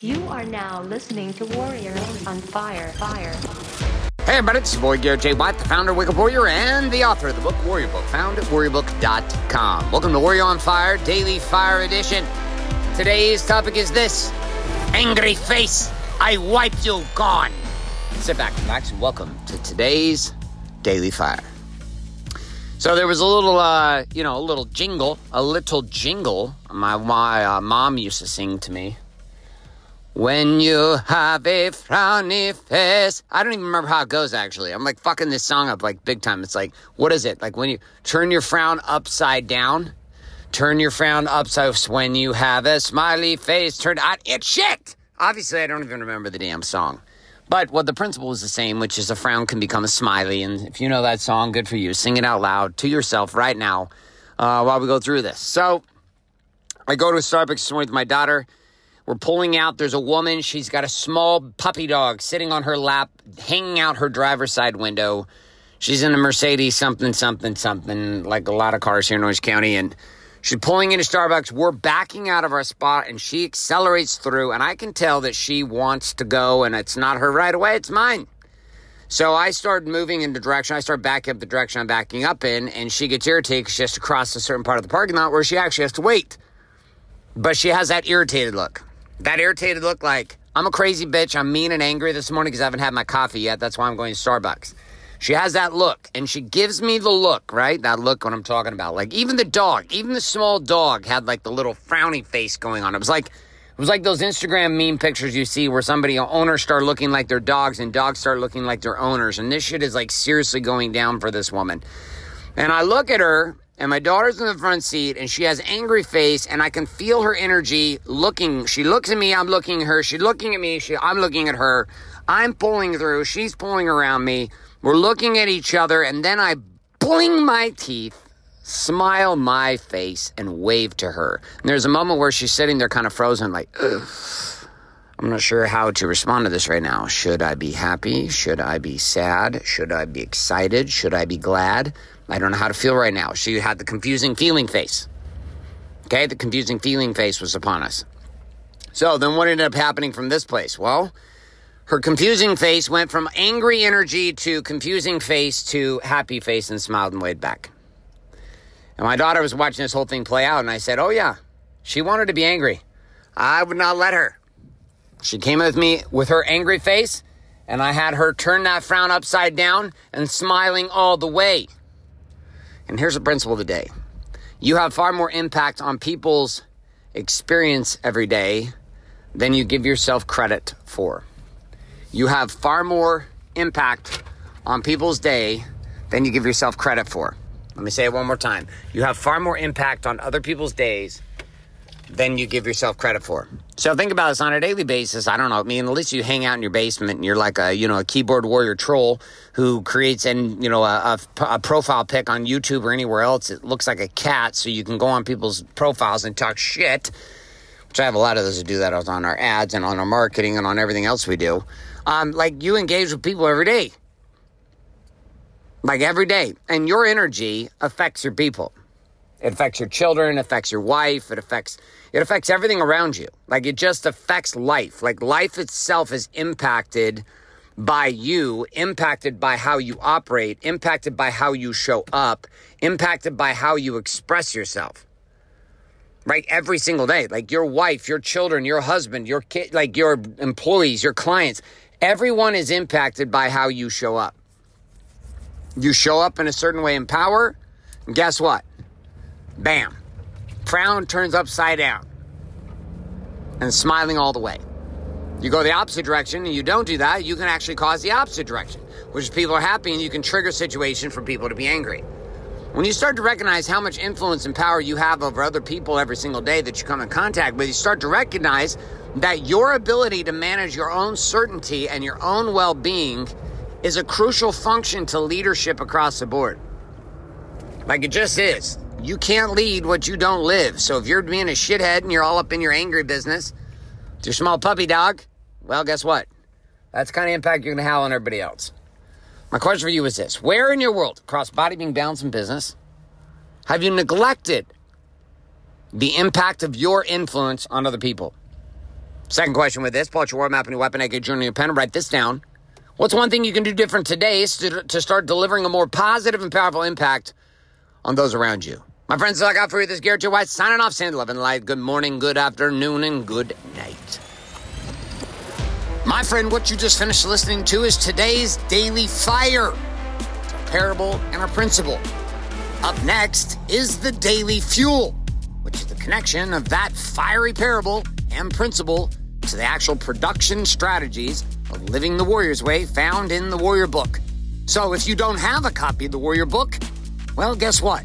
You are now listening to Warrior on Fire. Fire. Hey everybody, it's your boy Garrett J. White, the founder of Wake Up Warrior and the author of the book Warrior Book, found at warriorbook.com. Welcome to Warrior on Fire, Daily Fire Edition. Today's topic is this Angry face, I wipe you gone. Sit back, relax, and welcome to today's Daily Fire. So there was a little, uh, you know, a little jingle, a little jingle my, my uh, mom used to sing to me when you have a frowny face. I don't even remember how it goes actually. I'm like fucking this song up like big time. It's like, what is it? Like when you turn your frown upside down, turn your frown upside when you have a smiley face turned out. It's shit. Obviously, I don't even remember the damn song. But what the principle is the same, which is a frown can become a smiley. And if you know that song, good for you. Sing it out loud to yourself right now uh, while we go through this. So I go to Starbucks this morning with my daughter we're pulling out. There's a woman. She's got a small puppy dog sitting on her lap, hanging out her driver's side window. She's in a Mercedes something, something, something, like a lot of cars here in Orange County. And she's pulling into Starbucks. We're backing out of our spot and she accelerates through. And I can tell that she wants to go and it's not her right away, it's mine. So I start moving in the direction. I start backing up the direction I'm backing up in. And she gets irritated because she has to cross a certain part of the parking lot where she actually has to wait. But she has that irritated look. That irritated look like, I'm a crazy bitch. I'm mean and angry this morning because I haven't had my coffee yet. That's why I'm going to Starbucks. She has that look and she gives me the look, right? That look what I'm talking about. Like even the dog, even the small dog had like the little frowny face going on. It was like it was like those Instagram meme pictures you see where somebody owners start looking like their dogs and dogs start looking like their owners. And this shit is like seriously going down for this woman. And I look at her and my daughter's in the front seat and she has angry face and I can feel her energy looking. She looks at me, I'm looking at her. She's looking at me, she, I'm looking at her. I'm pulling through, she's pulling around me. We're looking at each other and then I bling my teeth, smile my face and wave to her. And there's a moment where she's sitting there kind of frozen like, Ugh. I'm not sure how to respond to this right now. Should I be happy? Should I be sad? Should I be excited? Should I be glad? I don't know how to feel right now. She had the confusing feeling face. Okay, the confusing feeling face was upon us. So then what ended up happening from this place? Well, her confusing face went from angry energy to confusing face to happy face and smiled and waved back. And my daughter was watching this whole thing play out, and I said, Oh, yeah, she wanted to be angry. I would not let her. She came with me with her angry face, and I had her turn that frown upside down and smiling all the way. And here's the principle of the day you have far more impact on people's experience every day than you give yourself credit for. You have far more impact on people's day than you give yourself credit for. Let me say it one more time. You have far more impact on other people's days than you give yourself credit for. So think about this on a daily basis. I don't know. I mean, at least you hang out in your basement and you're like a, you know, a keyboard warrior troll who creates and, you know, a, a, a, profile pic on YouTube or anywhere else. It looks like a cat. So you can go on people's profiles and talk shit, which I have a lot of those to do that on our ads and on our marketing and on everything else we do. Um, like you engage with people every day. Like every day. And your energy affects your people. It affects your children, it affects your wife, it affects it affects everything around you. Like it just affects life. Like life itself is impacted by you, impacted by how you operate, impacted by how you show up, impacted by how you express yourself. Right? Every single day. Like your wife, your children, your husband, your kid, like your employees, your clients, everyone is impacted by how you show up. You show up in a certain way in power, and guess what? Bam. Frown turns upside down and smiling all the way. You go the opposite direction and you don't do that, you can actually cause the opposite direction, which is people are happy and you can trigger a situation for people to be angry. When you start to recognize how much influence and power you have over other people every single day that you come in contact with, you start to recognize that your ability to manage your own certainty and your own well being is a crucial function to leadership across the board. Like it just is. You can't lead what you don't live. So if you're being a shithead and you're all up in your angry business, with your small puppy dog, well, guess what? That's kind of impact you're going to have on everybody else. My question for you is this Where in your world, across body, being, balance, and business, have you neglected the impact of your influence on other people? Second question with this, pull out your war map and your weapon, AK journal, your pen, write this down. What's one thing you can do different today to, to start delivering a more positive and powerful impact on those around you? My friends, I got for you this Garrett J. White signing off, saying love and light. Good morning, good afternoon, and good night. My friend, what you just finished listening to is today's Daily Fire. A parable and a principle. Up next is the Daily Fuel, which is the connection of that fiery parable and principle to the actual production strategies of living the Warrior's Way found in the Warrior Book. So if you don't have a copy of the Warrior Book, well, guess what?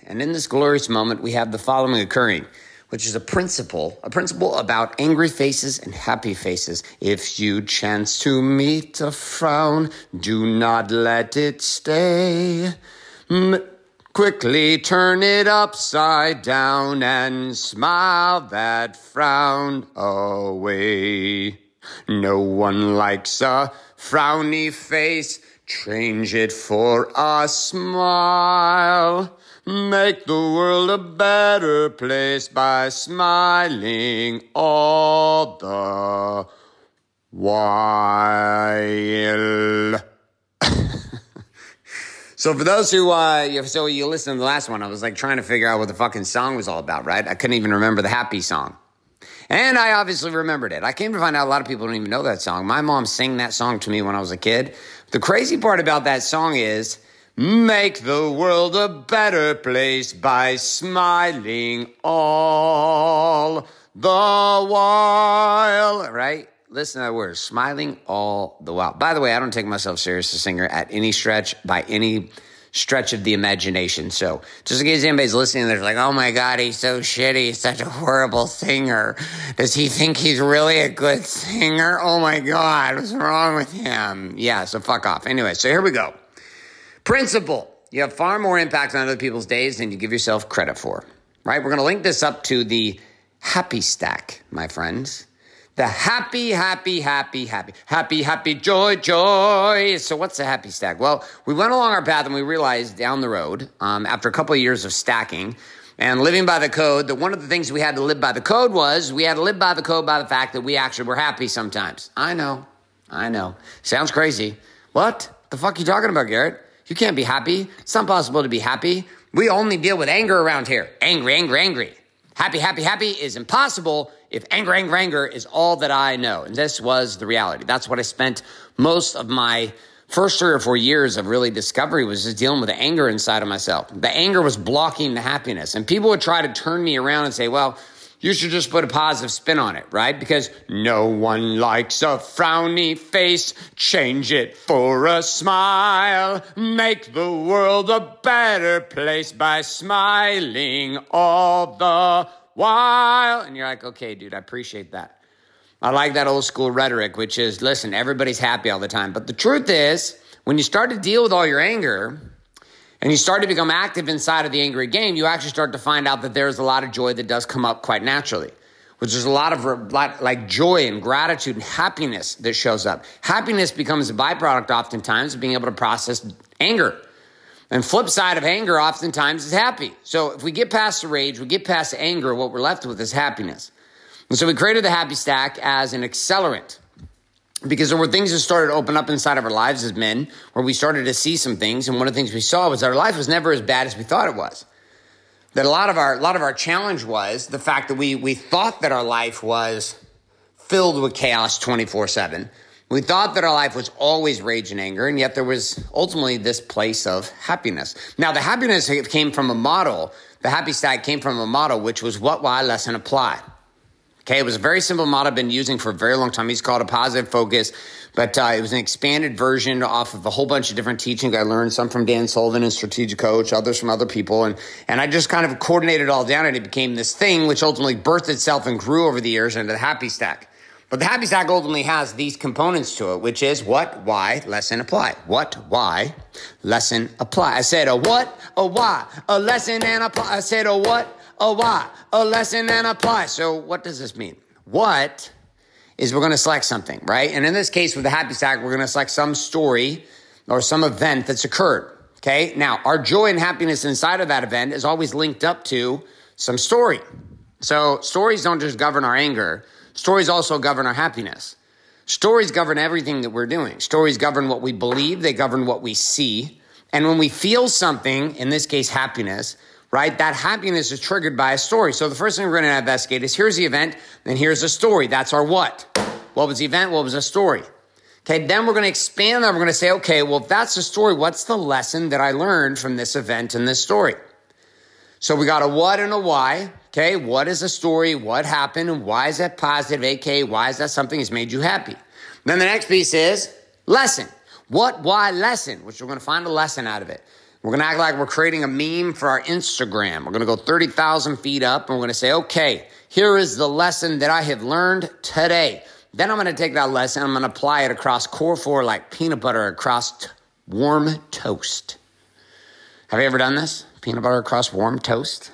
and in this glorious moment, we have the following occurring, which is a principle, a principle about angry faces and happy faces. If you chance to meet a frown, do not let it stay. M- Quickly turn it upside down and smile that frown away. No one likes a frowny face. Change it for a smile. Make the world a better place by smiling all the while. So for those who, uh, so you listened to the last one, I was like trying to figure out what the fucking song was all about, right? I couldn't even remember the happy song. And I obviously remembered it. I came to find out a lot of people don't even know that song. My mom sang that song to me when I was a kid. The crazy part about that song is, make the world a better place by smiling all the while, right? Listen to that word, smiling all the while. By the way, I don't take myself serious as a singer at any stretch, by any stretch of the imagination. So, just in case anybody's listening, they're like, oh my God, he's so shitty. He's such a horrible singer. Does he think he's really a good singer? Oh my God, what's wrong with him? Yeah, so fuck off. Anyway, so here we go. Principle you have far more impact on other people's days than you give yourself credit for, right? We're going to link this up to the happy stack, my friends. The happy, happy, happy, happy, happy, happy, joy, joy. So, what's the happy stack? Well, we went along our path and we realized down the road, um, after a couple of years of stacking and living by the code, that one of the things we had to live by the code was we had to live by the code by the fact that we actually were happy sometimes. I know, I know. Sounds crazy. What the fuck are you talking about, Garrett? You can't be happy. It's not possible to be happy. We only deal with anger around here. Angry, angry, angry. Happy, happy, happy is impossible if anger, anger, anger is all that I know. And this was the reality. That's what I spent most of my first three or four years of really discovery was just dealing with the anger inside of myself. The anger was blocking the happiness. And people would try to turn me around and say, well, you should just put a positive spin on it, right? Because no one likes a frowny face. Change it for a smile. Make the world a better place by smiling all the while. And you're like, okay, dude, I appreciate that. I like that old school rhetoric, which is listen, everybody's happy all the time. But the truth is, when you start to deal with all your anger and you start to become active inside of the angry game, you actually start to find out that there's a lot of joy that does come up quite naturally. Which is a lot of like joy and gratitude and happiness that shows up. Happiness becomes a byproduct oftentimes of being able to process anger. And flip side of anger oftentimes is happy. So if we get past the rage, we get past anger, what we're left with is happiness. And so we created the happy stack as an accelerant because there were things that started to open up inside of our lives as men where we started to see some things. And one of the things we saw was our life was never as bad as we thought it was. That a lot of our, a lot of our challenge was the fact that we, we thought that our life was filled with chaos 24 seven we thought that our life was always rage and anger, and yet there was ultimately this place of happiness. Now, the happiness came from a model. The happy stack came from a model, which was what, why, lesson, apply. Okay, it was a very simple model I've been using for a very long time. He's called a positive focus, but uh, it was an expanded version off of a whole bunch of different teachings I learned, some from Dan Sullivan and Strategic Coach, others from other people. And, and I just kind of coordinated it all down and it became this thing which ultimately birthed itself and grew over the years into the happy stack. But the happy stack ultimately has these components to it, which is what, why, lesson, apply. What, why, lesson, apply. I said a what, a why, a lesson and apply. I said a what, a why, a lesson and apply. So what does this mean? What is we're going to select something, right? And in this case with the happy stack, we're going to select some story or some event that's occurred. Okay. Now our joy and happiness inside of that event is always linked up to some story. So stories don't just govern our anger Stories also govern our happiness. Stories govern everything that we're doing. Stories govern what we believe, they govern what we see. And when we feel something, in this case, happiness, right, that happiness is triggered by a story. So the first thing we're going to investigate is here's the event, then here's the story. That's our what. What was the event? What was the story? Okay, then we're going to expand that. We're going to say, okay, well, if that's the story, what's the lesson that I learned from this event and this story? So we got a what and a why. Okay, what is the story? What happened? And why is that positive? AK, why is that something that's made you happy? Then the next piece is lesson. What, why lesson? Which we're going to find a lesson out of it. We're going to act like we're creating a meme for our Instagram. We're going to go 30,000 feet up and we're going to say, okay, here is the lesson that I have learned today. Then I'm going to take that lesson, I'm going to apply it across core four like peanut butter across t- warm toast. Have you ever done this? Peanut butter across warm toast?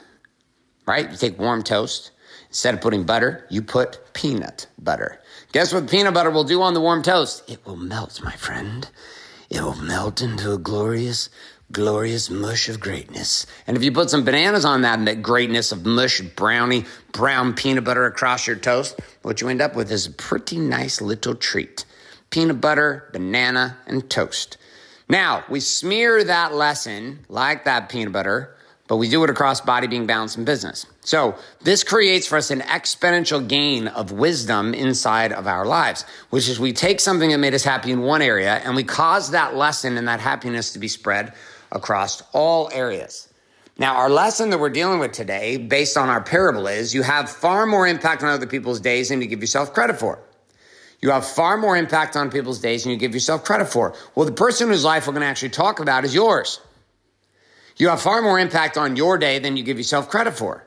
right? You take warm toast. Instead of putting butter, you put peanut butter. Guess what peanut butter will do on the warm toast? It will melt, my friend. It will melt into a glorious, glorious mush of greatness. And if you put some bananas on that, and that greatness of mush, brownie, brown peanut butter across your toast, what you end up with is a pretty nice little treat. Peanut butter, banana, and toast. Now, we smear that lesson like that peanut butter but we do it across body, being, balance, and business. So this creates for us an exponential gain of wisdom inside of our lives, which is we take something that made us happy in one area and we cause that lesson and that happiness to be spread across all areas. Now, our lesson that we're dealing with today, based on our parable, is you have far more impact on other people's days than you give yourself credit for. You have far more impact on people's days than you give yourself credit for. Well, the person whose life we're going to actually talk about is yours. You have far more impact on your day than you give yourself credit for.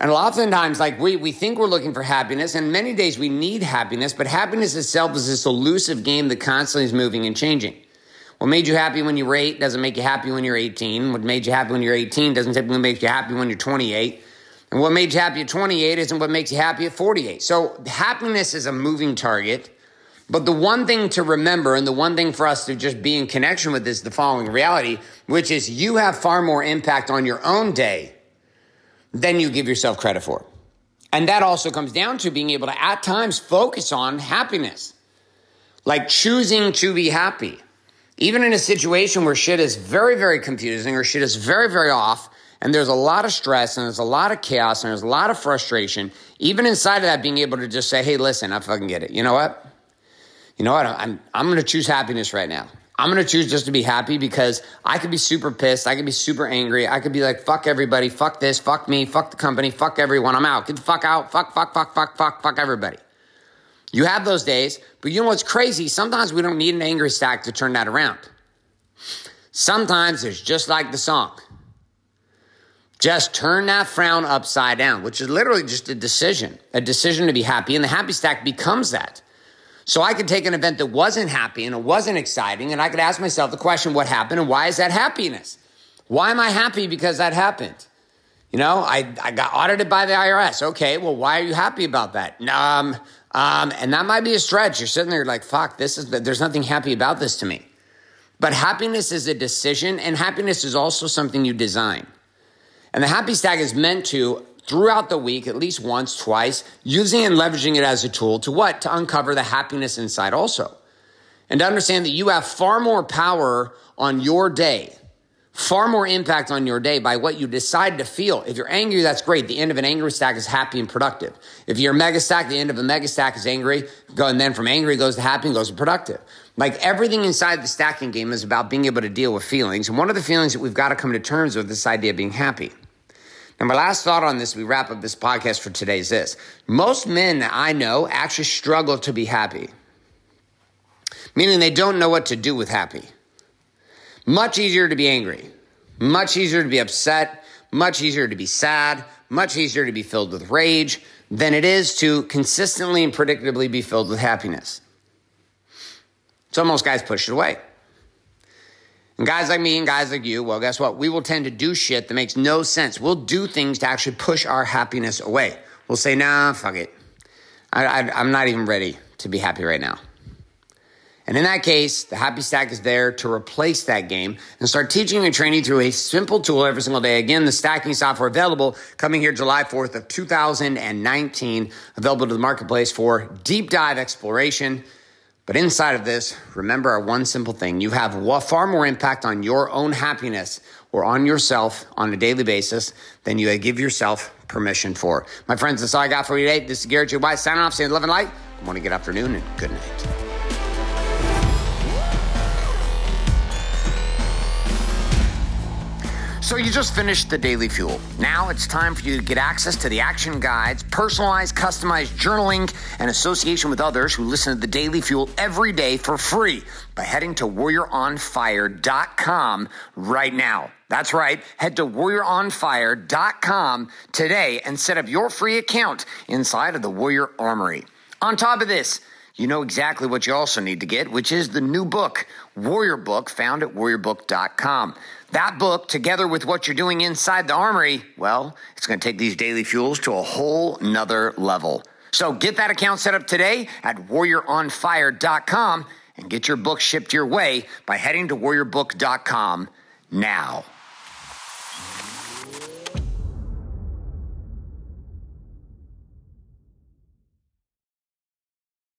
And oftentimes, like we, we think we're looking for happiness, and many days we need happiness, but happiness itself is this elusive game that constantly is moving and changing. What made you happy when you were eight doesn't make you happy when you're 18. What made you happy when you're 18 doesn't typically make you happy when you're 28. And what made you happy at 28 isn't what makes you happy at 48. So happiness is a moving target. But the one thing to remember and the one thing for us to just be in connection with is the following reality, which is you have far more impact on your own day than you give yourself credit for. And that also comes down to being able to at times focus on happiness, like choosing to be happy. Even in a situation where shit is very, very confusing or shit is very, very off, and there's a lot of stress and there's a lot of chaos and there's a lot of frustration, even inside of that, being able to just say, hey, listen, I fucking get it. You know what? you know what? I'm, I'm going to choose happiness right now. I'm going to choose just to be happy because I could be super pissed. I could be super angry. I could be like, fuck everybody. Fuck this. Fuck me. Fuck the company. Fuck everyone. I'm out. Get the fuck out. Fuck, fuck, fuck, fuck, fuck, fuck everybody. You have those days, but you know what's crazy? Sometimes we don't need an angry stack to turn that around. Sometimes it's just like the song. Just turn that frown upside down, which is literally just a decision, a decision to be happy. And the happy stack becomes that. So I could take an event that wasn't happy and it wasn't exciting, and I could ask myself the question, what happened and why is that happiness? Why am I happy because that happened? You know, I, I got audited by the IRS. Okay, well, why are you happy about that? Um, um, and that might be a stretch. You're sitting there like, fuck, this is, there's nothing happy about this to me. But happiness is a decision, and happiness is also something you design. And the happy stack is meant to throughout the week, at least once, twice, using and leveraging it as a tool to what? To uncover the happiness inside also. And to understand that you have far more power on your day, far more impact on your day by what you decide to feel. If you're angry, that's great. The end of an angry stack is happy and productive. If you're a mega stack, the end of a mega stack is angry. Go and then from angry goes to happy and goes to productive. Like everything inside the stacking game is about being able to deal with feelings. And one of the feelings that we've got to come to terms with this idea of being happy. And my last thought on this, we wrap up this podcast for today is this. Most men that I know actually struggle to be happy, meaning they don't know what to do with happy. Much easier to be angry, much easier to be upset, much easier to be sad, much easier to be filled with rage, than it is to consistently and predictably be filled with happiness. So most guys push it away. And guys like me and guys like you, well, guess what? We will tend to do shit that makes no sense. We'll do things to actually push our happiness away. We'll say, nah, fuck it. I, I, I'm not even ready to be happy right now. And in that case, the Happy Stack is there to replace that game and start teaching and training through a simple tool every single day. Again, the stacking software available coming here July 4th of 2019, available to the marketplace for deep dive exploration. But inside of this, remember our one simple thing. You have far more impact on your own happiness or on yourself on a daily basis than you give yourself permission for. My friends, that's all I got for you today. This is Garrett J. White signing off, saying love and light. Good morning, good afternoon, and good night. So you just finished the Daily Fuel. Now it's time for you to get access to the action guides, personalized, customized journaling, and association with others who listen to the Daily Fuel every day for free by heading to warrioronfire.com right now. That's right. Head to warrioronfire.com today and set up your free account inside of the Warrior Armory. On top of this, you know exactly what you also need to get, which is the new book, Warrior Book, found at warriorbook.com. That book, together with what you're doing inside the armory, well, it's going to take these daily fuels to a whole nother level. So get that account set up today at warrioronfire.com and get your book shipped your way by heading to warriorbook.com now.